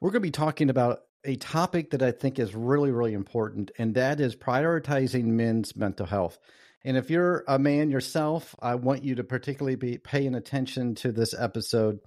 We're going to be talking about a topic that I think is really, really important, and that is prioritizing men's mental health. And if you're a man yourself, I want you to particularly be paying attention to this episode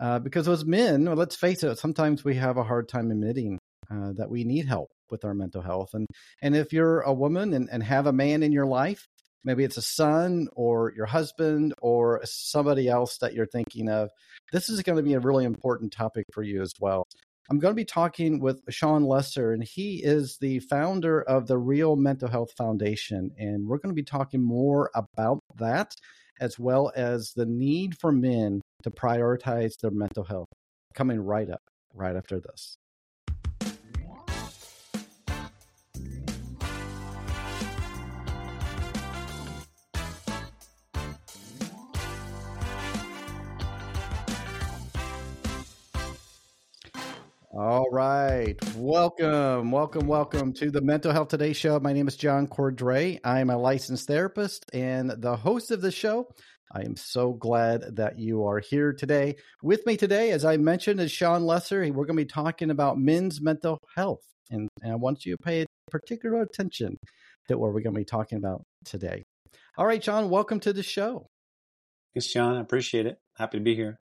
uh, because as men, well, let's face it, sometimes we have a hard time admitting uh, that we need help with our mental health. And and if you're a woman and, and have a man in your life, maybe it's a son or your husband or somebody else that you're thinking of, this is going to be a really important topic for you as well. I'm going to be talking with Shawn Lesser, and he is the founder of the Real Mental Health Foundation. And we're going to be talking more about that, as well as the need for men to prioritize their mental health. Coming right up, right after this. All right. Welcome, welcome, welcome to the Mental Health Today show. My name is John Cordray. I am a licensed therapist and the host of the show. I am so glad that you are here today. With me today, as I mentioned, is Shawn Lesser. We're going to be talking about men's mental health. And, and I want you to pay particular attention to what we're going to be talking about today. All right, Shawn, welcome to the show. Thanks, John. I appreciate it. Happy to be here.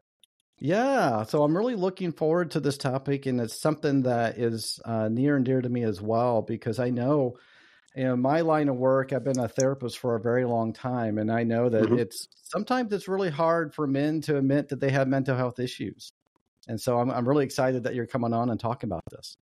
Yeah, so I'm really looking forward to this topic, and it's something that is uh, near and dear to me as well because I know in my line of work, I've been a therapist for a very long time, and I know that mm-hmm. it's sometimes it's really hard for men to admit that they have mental health issues, and so I'm I'm really excited that you're coming on and talking about this.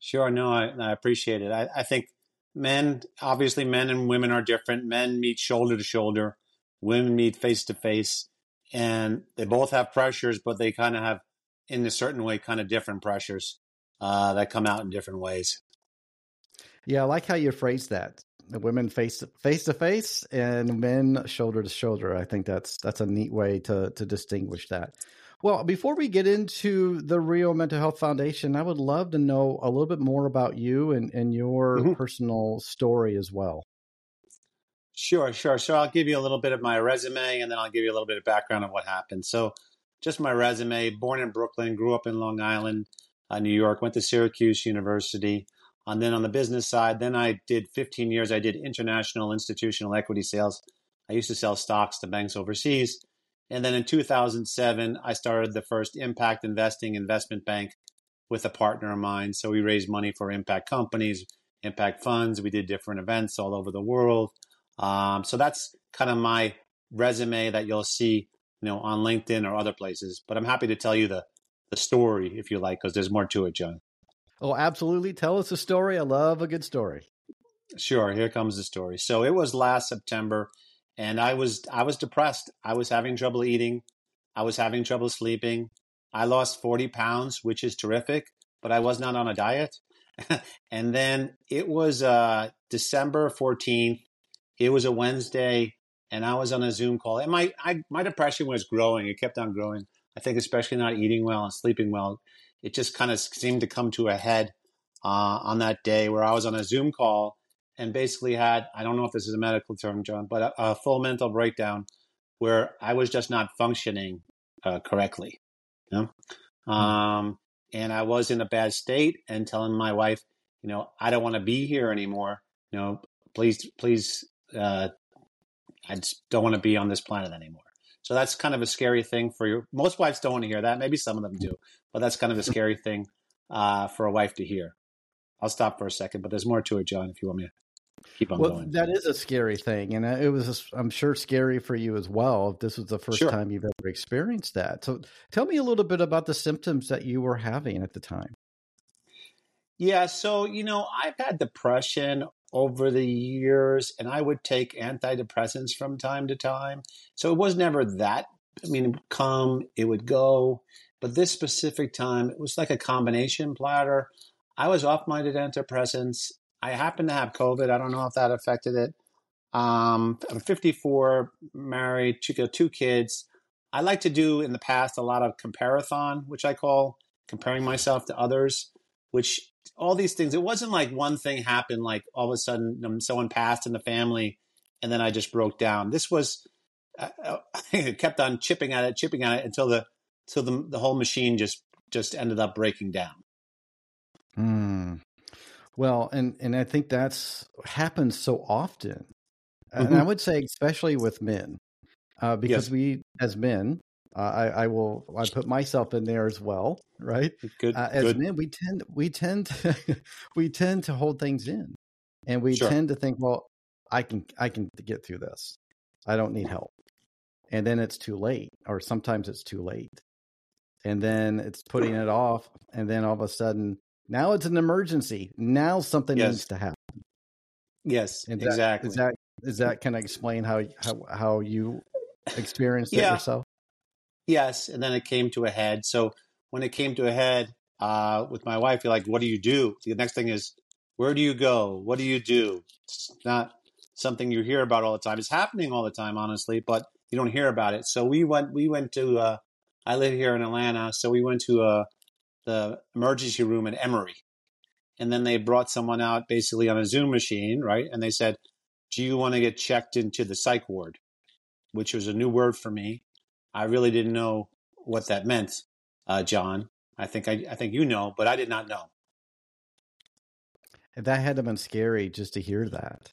Sure, no, I, I appreciate it. I, I think men, obviously, men and women are different. Men meet shoulder to shoulder, women meet face to face and they both have pressures, but they kind of have, in a certain way, kind of different pressures uh, that come out in different ways. Yeah, I like how you phrase that. The women face face to face and men shoulder to shoulder. I think that's that's a neat way to to distinguish that. Well, before we get into the Real Mental Health Foundation, I would love to know a little bit more about you and, and your mm-hmm. personal story as well. Sure, sure. So I'll give you a little bit of my resume and then I'll give you a little bit of background on what happened. So, just my resume born in Brooklyn, grew up in Long Island, uh, New York, went to Syracuse University. And then on the business side, then I did 15 years, I did international institutional equity sales. I used to sell stocks to banks overseas. And then in 2007, I started the first impact investing investment bank with a partner of mine. So we raised money for impact companies, impact funds. We did different events all over the world. Um, so that's kind of my resume that you'll see, you know, on LinkedIn or other places. But I'm happy to tell you the the story if you like, because there's more to it, John. Oh, absolutely! Tell us a story. I love a good story. Sure. Here comes the story. So it was last September, and I was I was depressed. I was having trouble eating. I was having trouble sleeping. I lost 40 pounds, which is terrific, but I was not on a diet. and then it was uh, December 14th, it was a Wednesday, and I was on a Zoom call, and my I, my depression was growing. It kept on growing. I think, especially not eating well and sleeping well, it just kind of seemed to come to a head uh, on that day where I was on a Zoom call and basically had I don't know if this is a medical term, John, but a, a full mental breakdown where I was just not functioning uh, correctly. You know? mm-hmm. um, and I was in a bad state and telling my wife, you know, I don't want to be here anymore. You know, please, please uh, I just don't want to be on this planet anymore. So that's kind of a scary thing for you. Most wives don't want to hear that. Maybe some of them do, but that's kind of a scary thing uh, for a wife to hear. I'll stop for a second, but there's more to it, John. If you want me to keep on well, going, that is a scary thing, and uh, it was, I'm sure, scary for you as well. If this was the first sure. time you've ever experienced that, so tell me a little bit about the symptoms that you were having at the time. Yeah, so you know, I've had depression over the years, and I would take antidepressants from time to time. So it was never that. I mean, it would come, it would go. But this specific time, it was like a combination platter. I was off my antidepressants. I happened to have COVID. I don't know if that affected it. Um, I'm 54, married, two, two kids. I like to do in the past a lot of comparathon, which I call comparing myself to others, which all these things. It wasn't like one thing happened, like all of a sudden um, someone passed in the family, and then I just broke down. This was uh, uh kept on chipping at it, chipping at it until the until the the whole machine just just ended up breaking down. Mm. Well, and and I think that's happens so often, and Mm-hmm. I would say especially with men, uh, because Yes. we as men, uh, I, I will I put myself in there as well, right? Good. Uh, as good. men, we tend we tend to we tend to hold things in, and we Sure. tend to think, well, I can I can get through this. I don't need help, and then it's too late, or sometimes it's too late, and then it's putting it off, and then all of a sudden now it's an emergency. Now something Yes. needs to happen. Yes. Exactly. Is that is that can I explain how how how you experienced it yourself? Yes, and then it came to a head. So when it came to a head uh, with my wife, you're like, "What do you do?" The next thing is, "Where do you go? What do you do?" It's not something you hear about all the time. It's happening all the time, honestly, but you don't hear about it. So we went. We went to. Uh, I live here in Atlanta, so we went to uh, the emergency room at Emory, and then they brought someone out basically on a Zoom machine, right? And they said, "Do you want to get checked into the psych ward?" Which was a new word for me. I really didn't know what that meant, uh, John. I think I, I think you know, but I did not know. That had to been scary just to hear that.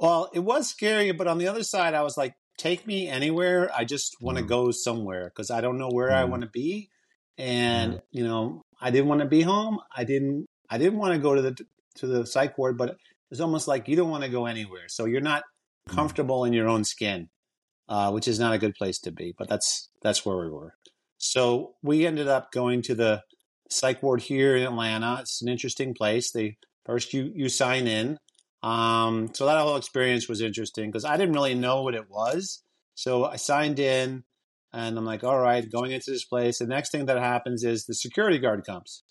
Well, it was scary, but on the other side, I was like, "Take me anywhere. I just want to Mm. go somewhere because I don't know where I Mm. want to be, and you know, I didn't want to be home. I didn't. I didn't want to go to the to the psych ward, but it's almost like you don't want to go anywhere, so you're not Mm. comfortable in your own skin, uh, which is not a good place to be. But that's that's where we were. So we ended up going to the psych ward here in Atlanta. It's an interesting place. They first you you sign in. Um, so that whole experience was interesting because I didn't really know what it was. So I signed in, and I'm like, all right, going into this place. The next thing that happens is the security guard comes.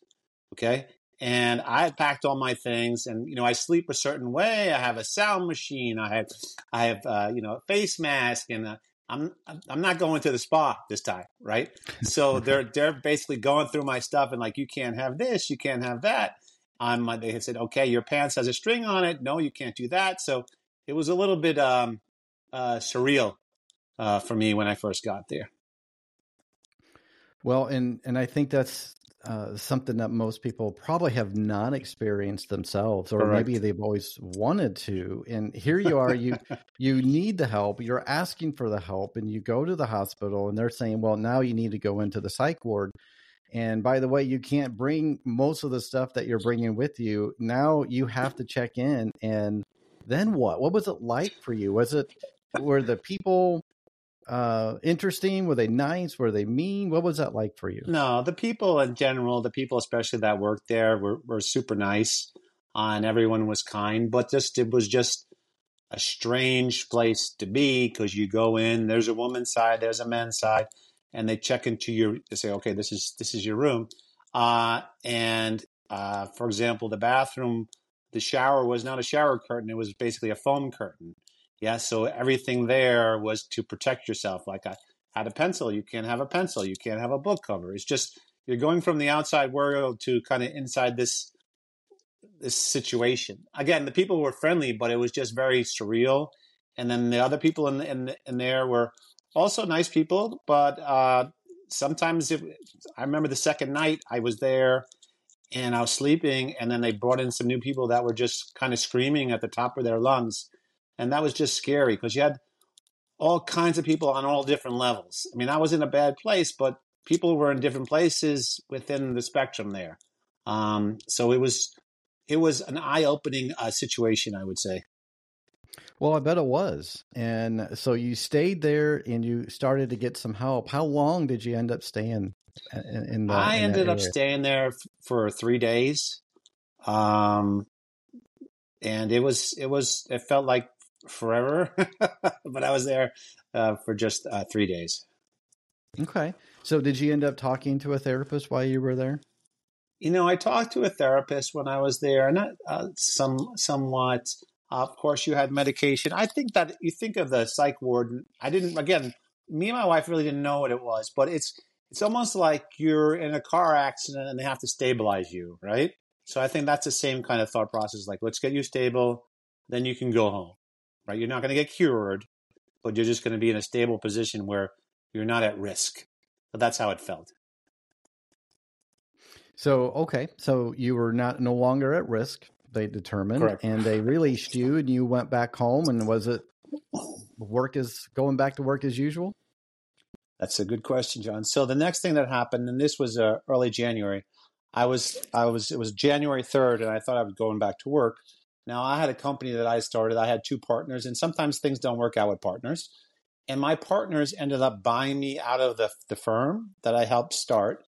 Okay. And I had packed all my things, and you know I sleep a certain way. I have a sound machine. I have, I have, uh, you know, a face mask, and uh, I'm I'm not going to the spa this time, right? So they're they're basically going through my stuff and like, you can't have this, you can't have that. On my, they had said, okay, your pants has a string on it. No, you can't do that. So it was a little bit um, uh, surreal uh, for me when I first got there. Well, and and I think that's uh, something that most people probably have not experienced themselves, or Correct. maybe they've always wanted to. And here you are, you you need the help. You're asking for the help, and you go to the hospital, and they're saying, "Well, now you need to go into the psych ward." And by the way, you can't bring most of the stuff that you're bringing with you. Now you have to check in, and then what? What was it like for you? Was it were the people uh interesting were they nice were they mean what was that like for you No, the people in general, the people especially that worked there were, were super nice uh, and everyone was kind, but just it was just a strange place to be because you go in, there's a woman's side, there's a men's side, and they check into your they say, okay, this is this is your room. Uh, and uh, for example, the bathroom, the shower was not a shower curtain, it was basically a foam curtain. Yeah, so everything there was to protect yourself. Like I had a pencil, you can't have a pencil, you can't have a book cover. It's just you're going from the outside world to kind of inside this this situation. Again, the people were friendly, but it was just very surreal. And then the other people in in, in there were also nice people, but uh, sometimes I remember the second night I was there and I was sleeping, and then they brought in some new people that were just kind of screaming at the top of their lungs, and that was just scary because you had all kinds of people on all different levels. I mean, I was in a bad place, but people were in different places within the spectrum there. Um, so it was it was an eye opening uh, situation, I would say. well i bet it was and so you stayed there and you started to get some help how long did you end up staying in, in the I in ended up staying there f- for three days, um, and it was it was it felt like forever, but I was there uh, for just uh, three days. okay so did you end up talking to a therapist while you were there You know, I talked to a therapist when I was there, and uh, some somewhat. Uh, of course, you had medication. I think that you think of the psych ward. I didn't. Again, me and my wife really didn't know what it was, but it's it's almost like you're in a car accident and they have to stabilize you, right? So I think that's the same kind of thought process. Like, let's get you stable, then you can go home, right? You're not going to get cured, but you're just going to be in a stable position where you're not at risk. But that's how it felt. So okay, so you were not no longer at risk. They determined, Correct. and they released you, and you went back home. And was it work is going back to work as usual? That's a good question, John. So the next thing that happened, and this was uh, early January, I was I was it was January third, and I thought I was going back to work. Now I had a company that I started. I had two partners, and sometimes things don't work out with partners. And my partners ended up buying me out of the the firm that I helped start,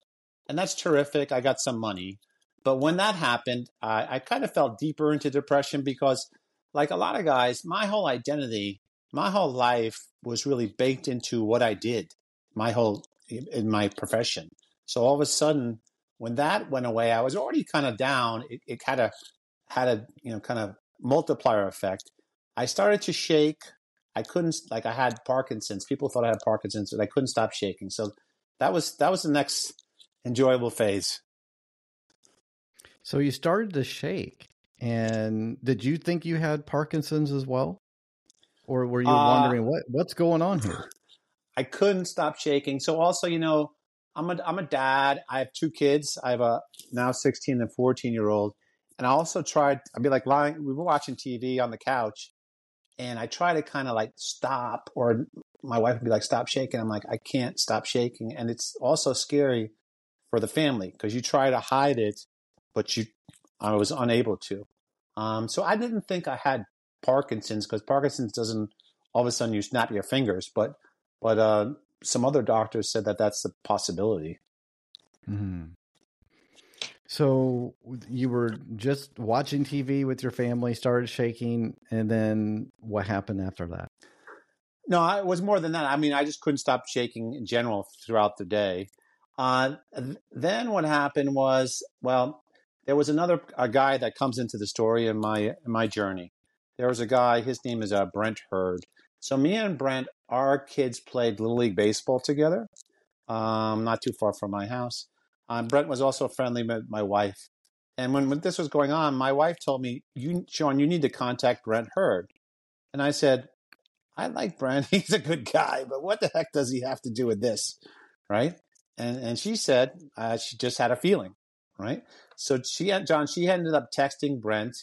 and that's terrific. I got some money, but when that happened, I, I kind of fell deeper into depression because, like a lot of guys, my whole identity, my whole life was really baked into what I did my whole in my profession. So all of a sudden, when that went away, I was already kind of down. It, it kind of had a you know kind of multiplier effect. I started to shake. I couldn't like I had Parkinson's. People thought I had Parkinson's, but I couldn't stop shaking. So that was that was the next enjoyable phase. So you started to shake, and did you think you had Parkinson's as well, or were you Uh, wondering what what's going on here? I couldn't stop shaking. So also, you know, I'm a I'm a dad. I have two kids. I have a now 16 and 14 year old. And I also tried. I'd be like lying. We were watching TV on the couch, and I try to kind of like stop, or my wife would be like, "Stop shaking." I'm like, I can't stop shaking, and it's also scary for the family because you try to hide it, but you, I was unable to. Um, so I didn't think I had Parkinson's because Parkinson's doesn't all of a sudden you snap your fingers, but but uh, some other doctors said that that's a possibility. Mhm. So you were just watching TV with your family, started shaking, and then what happened after that? No, it was more than that. I mean, I just couldn't stop shaking in general throughout the day. Uh, then what happened was, well, there was another a guy that comes into the story in my in my journey. There was a guy. His name is uh, Brent Hurd. So me and Brent, our kids played little league baseball together, um, not too far from my house. Um, Brent was also friendly with my wife. And when, when this was going on, my wife told me, "You, Shawn, you need to contact Brent Hurd." And I said, I like Brent. He's a good guy, but what the heck does he have to do with this, right? And and she said uh, she just had a feeling, right? So she John. She ended up texting Brent,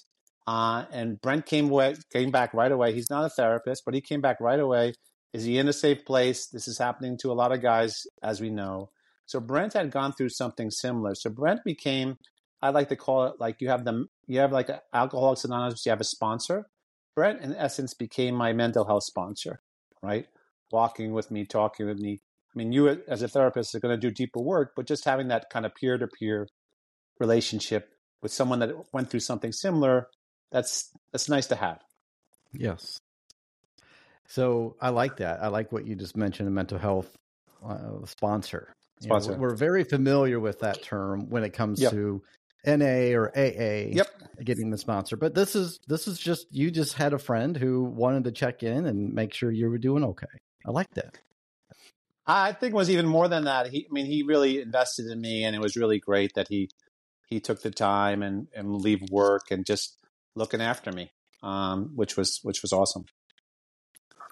uh, and Brent came away, came back right away. He's not a therapist, but he came back right away. Is he in a safe place? This is happening to a lot of guys, as we know. So Brent had gone through something similar. So Brent became, I like to call it like you have them, you have like Alcoholics Anonymous, you have a sponsor. Brent, in essence, became my mental health sponsor, right? Walking with me, talking with me. I mean, you as a therapist are going to do deeper work, but just having that kind of peer to peer relationship with someone that went through something similar, that's that's nice to have. Yes. So I like that. I like what you just mentioned, a mental health uh, sponsor. You know, we're very familiar with that term when it comes Yep. to NA or AA. Yep. Getting the sponsor, but this is this is just you just had a friend who wanted to check in and make sure you were doing okay. I like that. I think it was even more than that. He, I mean, he really invested in me, and it was really great that he he took the time and and leave work and just looking after me, um, which was which was awesome.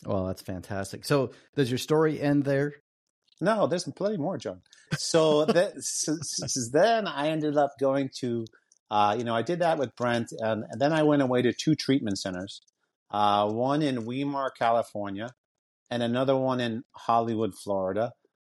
Well, that's fantastic. So, does your story end there? No, there's plenty more, John. So, that, so, so then I ended up going to, uh, you know, I did that with Brent, and, and then I went away to two treatment centers, uh, one in Weimar, California, and another one in Hollywood, Florida.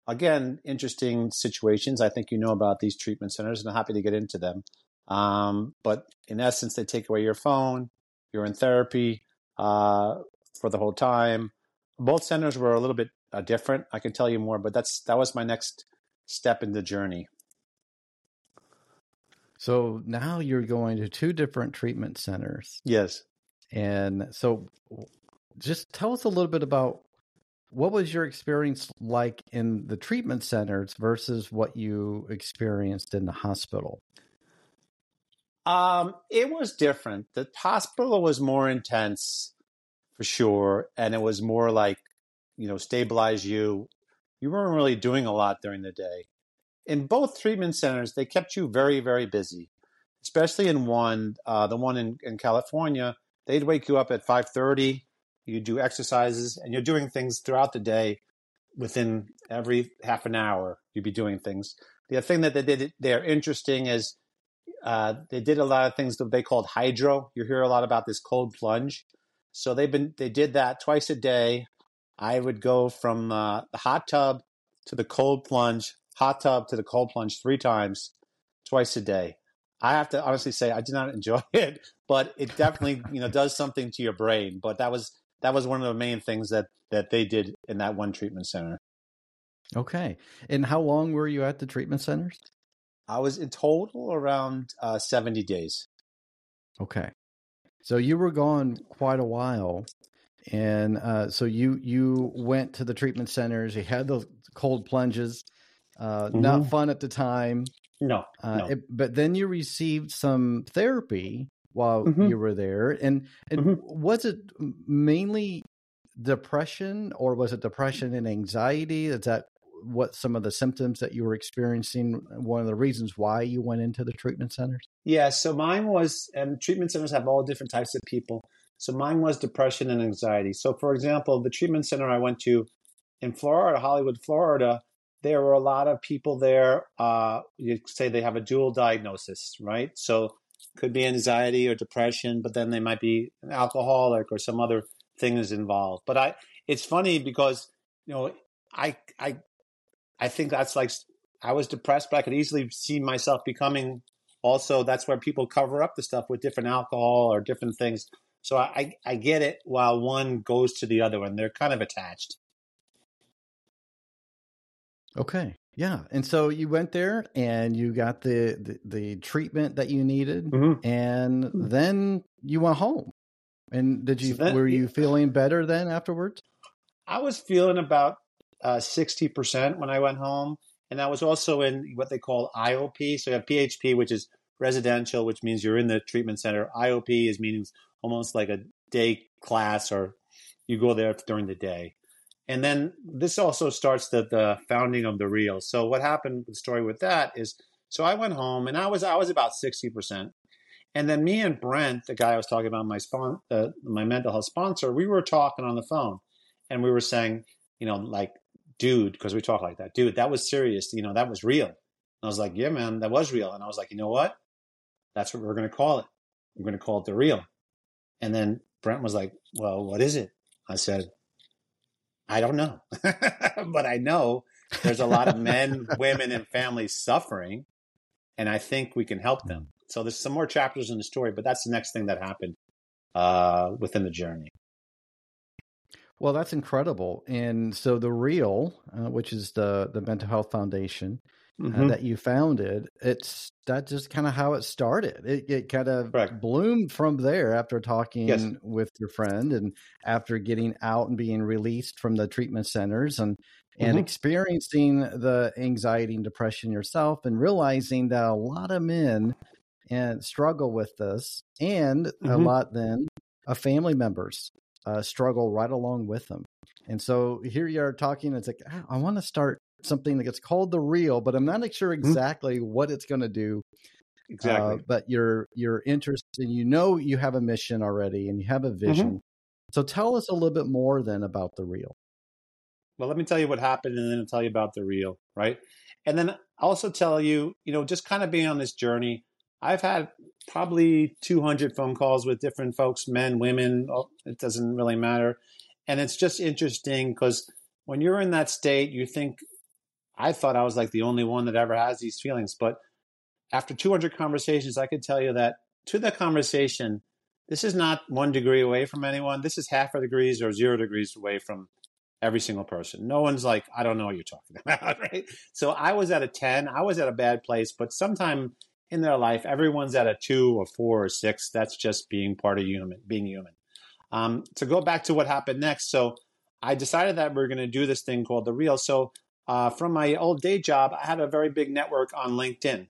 Again, interesting situations. I think you know about these treatment centers, and I'm happy to get into them. Um, but in essence, they take away your phone. You're in therapy uh, for the whole time. Both centers were a little bit uh, different. I can tell you more, but that's that was my next step in the journey. So now you're going to two different treatment centers. Yes. And so just tell us a little bit about what was your experience like in the treatment centers versus what you experienced in the hospital? Um, it was different. The hospital was more intense for sure, and it was more like, you know, stabilize you. You weren't really doing a lot during the day. In both treatment centers, they kept you very, very busy. Especially in one, uh, the one in, in California, they'd wake you up at five thirty. You do exercises, and you're doing things throughout the day. Within every half an hour, you'd be doing things. the thing that they did they're interesting is uh, they did a lot of things that they called hydro. You hear a lot about this cold plunge. So they've been they did that twice a day. I would go from uh, the hot tub to the cold plunge, hot tub to the cold plunge three times, twice a day. I have to honestly say I did not enjoy it, but it definitely you know does something to your brain. But that was that was one of the main things that that they did in that one treatment center. Okay, and how long were you at the treatment centers? I was in total around uh, seventy days. Okay, so you were gone quite a while, and uh, so you you went to the treatment centers. You had those cold plunges. Uh, mm-hmm. Not fun at the time. No, uh, no. It, but then you received some therapy while mm-hmm. you were there, and and mm-hmm. was it mainly depression, or was it depression and anxiety? Is that what some of the symptoms that you were experiencing? One of the reasons why you went into the treatment centers? Yeah, so mine was, and treatment centers have all different types of people. So mine was depression and anxiety. So, for example, the treatment center I went to in Florida, Hollywood, Florida, there were a lot of people there. Uh, you say they have a dual diagnosis, right? So could be anxiety or depression, but then they might be an alcoholic or some other thing is involved. But I, it's funny because you know I I I think that's like I was depressed, but I could easily see myself becoming also. That's where people cover up the stuff with different alcohol or different things. So I I get it. While one goes to the other one, they're kind of attached. Okay. Yeah. And so you went there and you got the the, the treatment that you needed mm-hmm. and mm-hmm. then you went home. And did you so were you feeling better then afterwards? I was feeling about uh, 60% when I went home. And I was also in what they call IOP. So you have PHP, which is residential, which means you're in the treatment center. IOP is meaning almost like a day class or you go there during the day. And then this also starts the, the founding of the real. So what happened, the story with that is, so I went home and I was, I was about 60%. And then me and Brent, the guy I was talking about, my spon- uh, my mental health sponsor, we were talking on the phone and we were saying, you know, like, dude, because we talk like that, dude, that was serious. You know, that was real. And I was like, yeah, man, that was real. And I was like, you know what? That's what we're going to call it. We're going to call it the real. And then Brent was like, well, what is it? I said, I don't know, but I know there's a lot of men, women, and families suffering, and I think we can help them. So there's some more chapters in the story, but that's the next thing that happened uh, within the journey. Well, that's incredible. And so the Real, uh, which is the the Mental Health Foundation mm-hmm. uh, that you founded, it's that's just kind of how it started. It, it kind of Correct. bloomed from there after talking yes. with your friend and after getting out and being released from the treatment centers and and mm-hmm. experiencing the anxiety and depression yourself and realizing that a lot of men and struggle with this and mm-hmm. a lot then of family members uh, struggle right along with them. And so here you are talking. It's like ah, I want to start something that gets called the real, but I'm not sure mm-hmm. exactly mm-hmm. what it's going to do. Exactly. Uh, but you're you're interested. You know you have a mission already, and you have a mm-hmm. vision. Mm-hmm. So tell us a little bit more then about the real. Well, let me tell you what happened, and then I'll tell you about the real, right? And then also tell you, you know, just kind of being on this journey. I've had probably 200 phone calls with different folks, men, women, oh, it doesn't really matter. And it's just interesting because when you're in that state, you think, I thought I was like the only one that ever has these feelings. But after 200 conversations, I could tell you that to the conversation, this is not one degree away from anyone. This is half a degrees or zero degrees away from every single person. No one's like, I don't know what you're talking about, right? So I was at a 10. I was at a bad place, but sometime in their life, everyone's at a two or four or six. That's just being part of human, being human. Um, to go back to what happened next, so I decided that we are going to do this thing called the Real. So uh, from my old day job, I had a very big network on LinkedIn.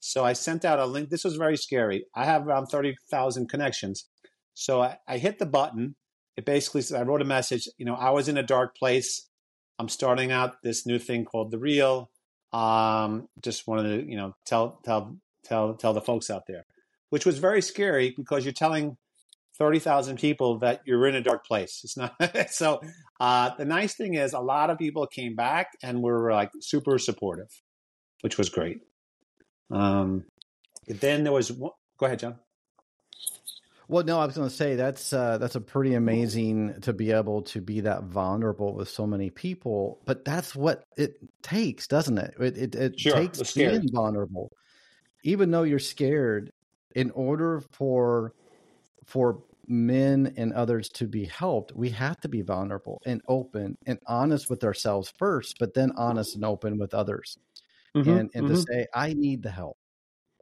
So I sent out a link. This was very scary. I have around 30,000 connections. So I, I hit the button. It basically said, I wrote a message, you know, I was in a dark place. I'm starting out this new thing called The Real. Um, just wanted to, you know, tell, tell tell tell the folks out there, which was very scary because you're telling thirty thousand people that you're in a dark place. It's not so. Uh, the nice thing is, a lot of people came back and were like super supportive. which was great. Um, then there was go ahead, John. Well, no, I was going to say that's uh, that's a pretty amazing to be able to be that vulnerable with so many people. But that's what it takes, doesn't it? It it, it sure, takes being vulnerable, even though you're scared. In order for for men and others to be helped, we have to be vulnerable and open and honest with ourselves first, but then honest and open with others, mm-hmm, and and mm-hmm. to say, "I need the help."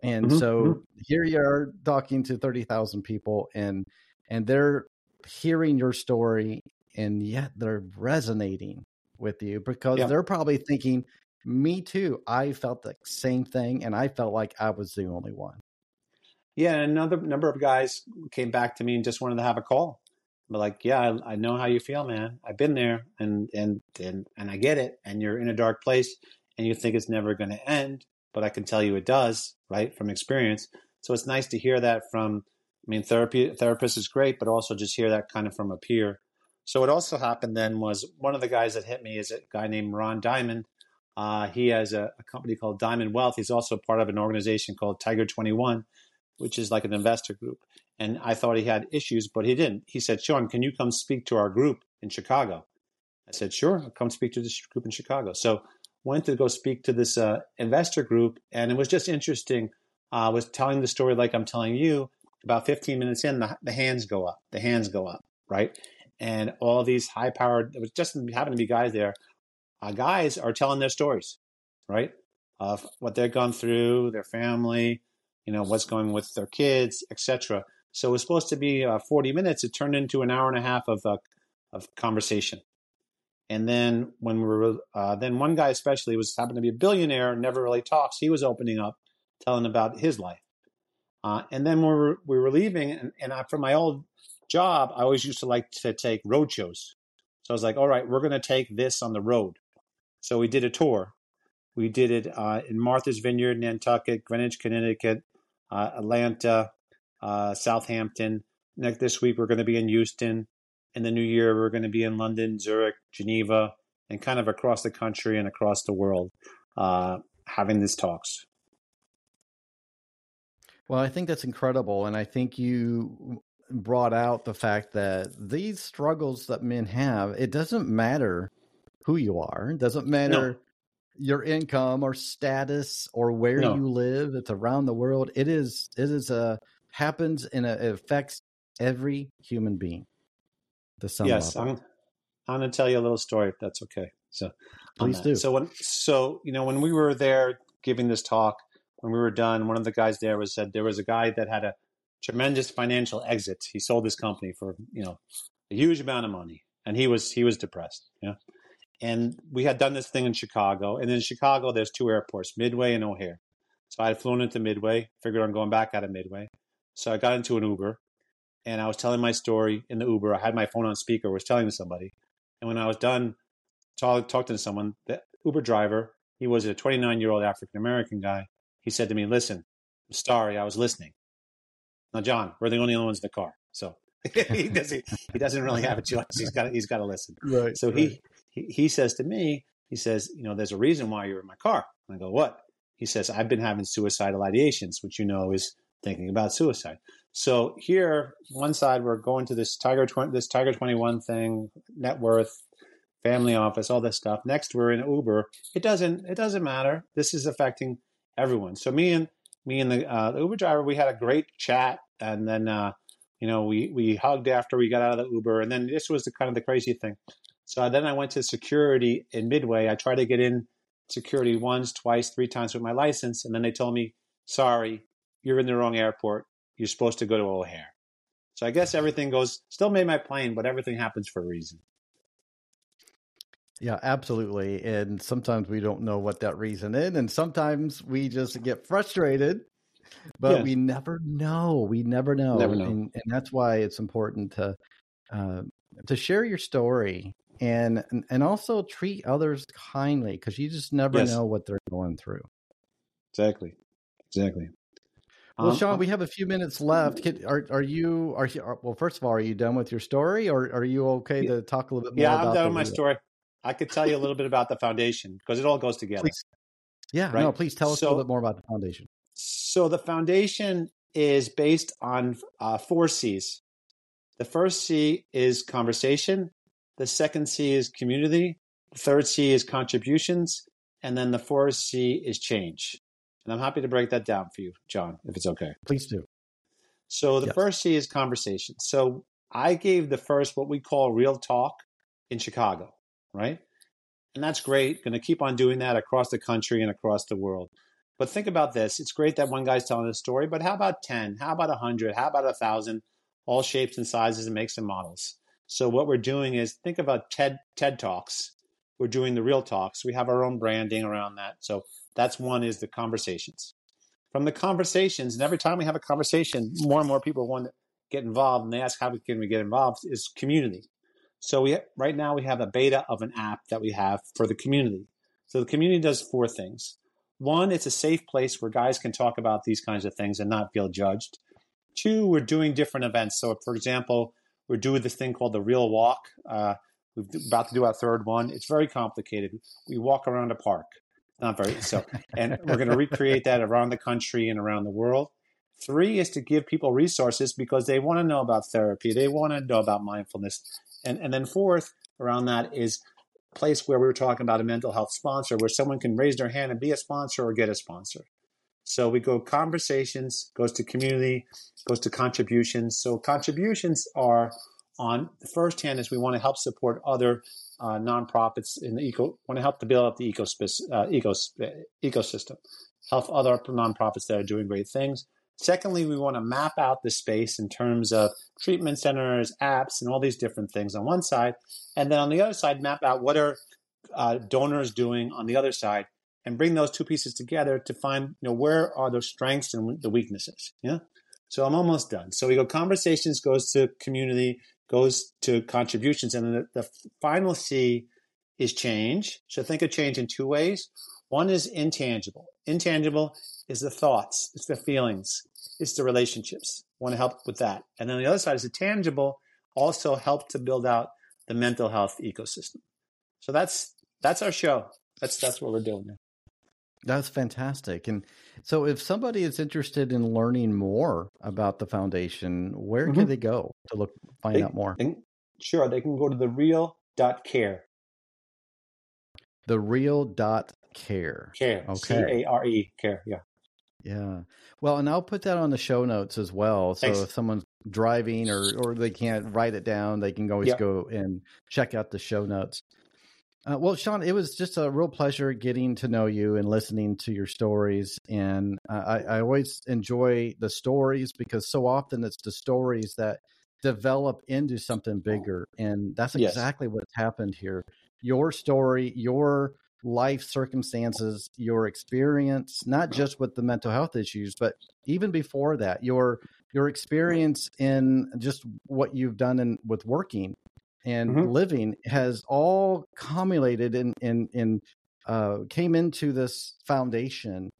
And mm-hmm, so mm-hmm. here you are talking to 30,000 people and and they're hearing your story and yet they're resonating with you because yeah. they're probably thinking me too. I felt the same thing and I felt like I was the only one. Yeah, another number of guys came back to me and just wanted to have a call. But like, yeah, I, I know how you feel, man. I've been there and and and and I get it. And you're in a dark place and you think it's never going to end but I can tell you it does, right, from experience. So it's nice to hear that from. I mean, therapy therapist is great, but also just hear that kind of from a peer. So what also happened then was one of the guys that hit me is a guy named Ron Diamond. Uh, he has a, a, company called Diamond Wealth. He's also part of an organization called Tiger Twenty One, which is like an investor group. And I thought he had issues, but he didn't. He said, "Shawn, can you come speak to our group in Chicago?" I said, "Sure, I'll come speak to this group in Chicago." So went to go speak to this uh, investor group, and it was just interesting. I uh, was telling the story like I'm telling you. About 15 minutes in, the, the hands go up. The hands go up, right? And all these high powered, it was just happened to be guys there. Uh, guys are telling their stories, right? Of what they've gone through, their family, you know, what's going with their kids, etc. So it was supposed to be uh, 40 minutes. It turned into an hour and a half of uh, of conversation. And then when we were, uh, then one guy especially was happened to be a billionaire, never really talks. He was opening up, telling about his life. Uh, and then when we were, we were leaving, and, and I, from my old job, I always used to like to take road shows. So I was like, all right, we're going to take this on the road. So we did a tour. We did it uh, in Martha's Vineyard, Nantucket, Greenwich, Connecticut, uh, Atlanta, uh, Southampton. Next this week, we're going to be in Houston in the new year, we're going to be in London, Zurich, Geneva, and kind of across the country and across the world uh, having these talks. Well, I think that's incredible. And I think you brought out the fact that these struggles that men have, it doesn't matter who you are, it doesn't matter. Your income or status or where no. you live, it's around the world. It is, it is a happens and uh, it affects every human being the some yes. I'm, I'm going to tell you a little story if that's okay. So please do. So when so you know when we were there giving this talk, when we were done, one of the guys there was said there was a guy that had a tremendous financial exit. He sold his company for you know a huge amount of money, and he was he was depressed. Yeah. And we had done this thing in Chicago, and in Chicago there's two airports, Midway and O'Hare. So I had flown into Midway, figured on going back out of Midway. So I got into an Uber, and I was telling my story in the Uber. I had my phone on speaker, was telling to somebody. And when I was done talk, talking to someone, the Uber driver, he was a 29 year old African American guy. He said to me, Listen, I'm sorry, I was listening. Now, John, we're the only ones in the car. So he, doesn't, he doesn't really have a choice. He's got, he's got to listen. Right, so right. He, he, he says to me, he says, You know, there's a reason why you're in my car. And I go, What? He says, I've been having suicidal ideations, which you know is thinking about suicide. So here, one side we're going to this Tiger 20, this Tiger 21 thing, net worth, family office, all this stuff. Next, we're in Uber. It doesn't it doesn't matter. This is affecting everyone. So me and me and the, uh, the Uber driver, we had a great chat, and then uh, you know we we hugged after we got out of the Uber, and then this was the kind of the crazy thing. So then I went to security in Midway. I tried to get in security once, twice, three times with my license, and then they told me, "Sorry, you're in the wrong airport you're supposed to go to O'Hare. So I guess everything goes, still made my plane, but everything happens for a reason. Yeah, absolutely. And sometimes we don't know what that reason is. And sometimes we just get frustrated, but yeah. we never know. We never know. Never know. And, and that's why it's important to, uh, to share your story and, and also treat others kindly because you just never yes. know what they're going through. Exactly. Exactly. Well, um, Shawn, we have a few minutes left. Can, are are you are, are well? First of all, are you done with your story, or are you okay to talk a little bit more? Yeah, I'm done with my story. I could tell you a little bit about the foundation because it all goes together. Please, Yeah, right? no, please tell us so, a little bit more about the foundation. So the foundation is based on uh, four C's. The first C is conversation. The second C is community. The third C is contributions. And then the fourth C is change. And I'm happy to break that down for you, John, if it's okay. Please do. So the yes. first C is conversation. So I gave the first what we call real talk in Chicago, right? And that's great. Going to keep on doing that across the country and across the world. But think about this. It's great that one guy's telling a story, but how about 10? How about 100? How about 1,000? All shapes and sizes and makes and models. So what we're doing is think about TED TED Talks. We're doing the real talks. We have our own branding around that. So that's one is the conversations. From the conversations, and every time we have a conversation, more and more people want to get involved, and they ask how can we get involved. Is community. So we right now we have a beta of an app that we have for the community. So the community does four things. One, it's a safe place where guys can talk about these kinds of things and not feel judged. Two, we're doing different events. So, for example, we're doing this thing called the Real Walk. Uh, we're about to do our third one. It's very complicated. We walk around a park, not very so, and we're going to recreate that around the country and around the world. Three is to give people resources because they want to know about therapy, they want to know about mindfulness, and and then fourth around that is place where we were talking about a mental health sponsor, where someone can raise their hand and be a sponsor or get a sponsor. So we go conversations, goes to community, goes to contributions. So contributions are on the first hand is we want to help support other uh, nonprofits in the eco, want to help to build up the ecospace, uh, ecos, ecosystem, help other nonprofits that are doing great things. Secondly, we want to map out the space in terms of treatment centers, apps, and all these different things on one side. And then on the other side, map out what are uh, donors doing on the other side and bring those two pieces together to find, you know, where are the strengths and the weaknesses. Yeah. So I'm almost done. So we go conversations goes to community, goes to contributions. And then the, the final C is change. So think of change in two ways. One is intangible. Intangible is the thoughts, it's the feelings, it's the relationships. Want to help with that. And then the other side is the tangible, also help to build out the mental health ecosystem. So that's that's our show. That's that's what we're doing now. That's fantastic. And so if somebody is interested in learning more about the foundation, where mm-hmm. can they go to look find they, out more? sure, they can go to the real dot care. The real dot care. Care. Okay. C A R E care. Yeah. Yeah. Well, and I'll put that on the show notes as well. So Thanks. if someone's driving or or they can't write it down, they can always yep. go and check out the show notes. Uh, well, Shawn, it was just a real pleasure getting to know you and listening to your stories. And I, I always enjoy the stories because so often it's the stories that develop into something bigger. And that's exactly yes. what's happened here. Your story, your life circumstances, your experience, not just with the mental health issues, but even before that, your your experience in just what you've done in with working and mm-hmm. living has all cumulated and in, in, in uh, came into this foundation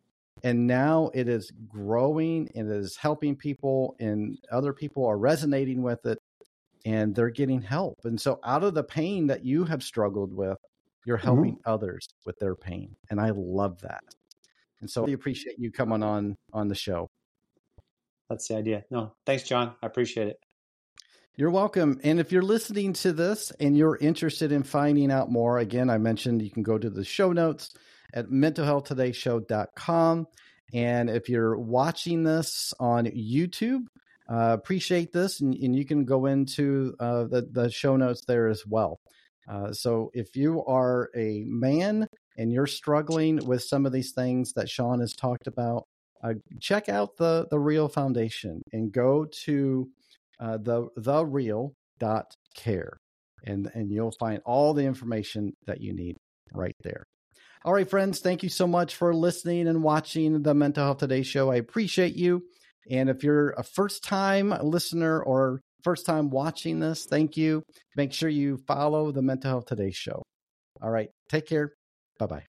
and now it is growing and it is helping people and other people are resonating with it and they're getting help and so out of the pain that you have struggled with you're mm-hmm. helping mm-hmm. others with their pain and i love that and so i appreciate you coming on on the show that's the idea no thanks john i appreciate it you're welcome. And if you're listening to this and you're interested in finding out more, again, I mentioned you can go to the show notes at mentalhealthtodayShow.com. And if you're watching this on YouTube, uh, appreciate this, and, and, you can go into uh, the, the show notes there as well. Uh, so if you are a man and you're struggling with some of these things that Shawn has talked about, uh, check out the the Real Foundation and go to uh, the the real dot care, and and you'll find all the information that you need right there. All right, friends, thank you so much for listening and watching the Mental Health Today show. I appreciate you. And if you're a first time listener or first time watching this, thank you. Make sure you follow the Mental Health Today show. All right, take care. Bye bye.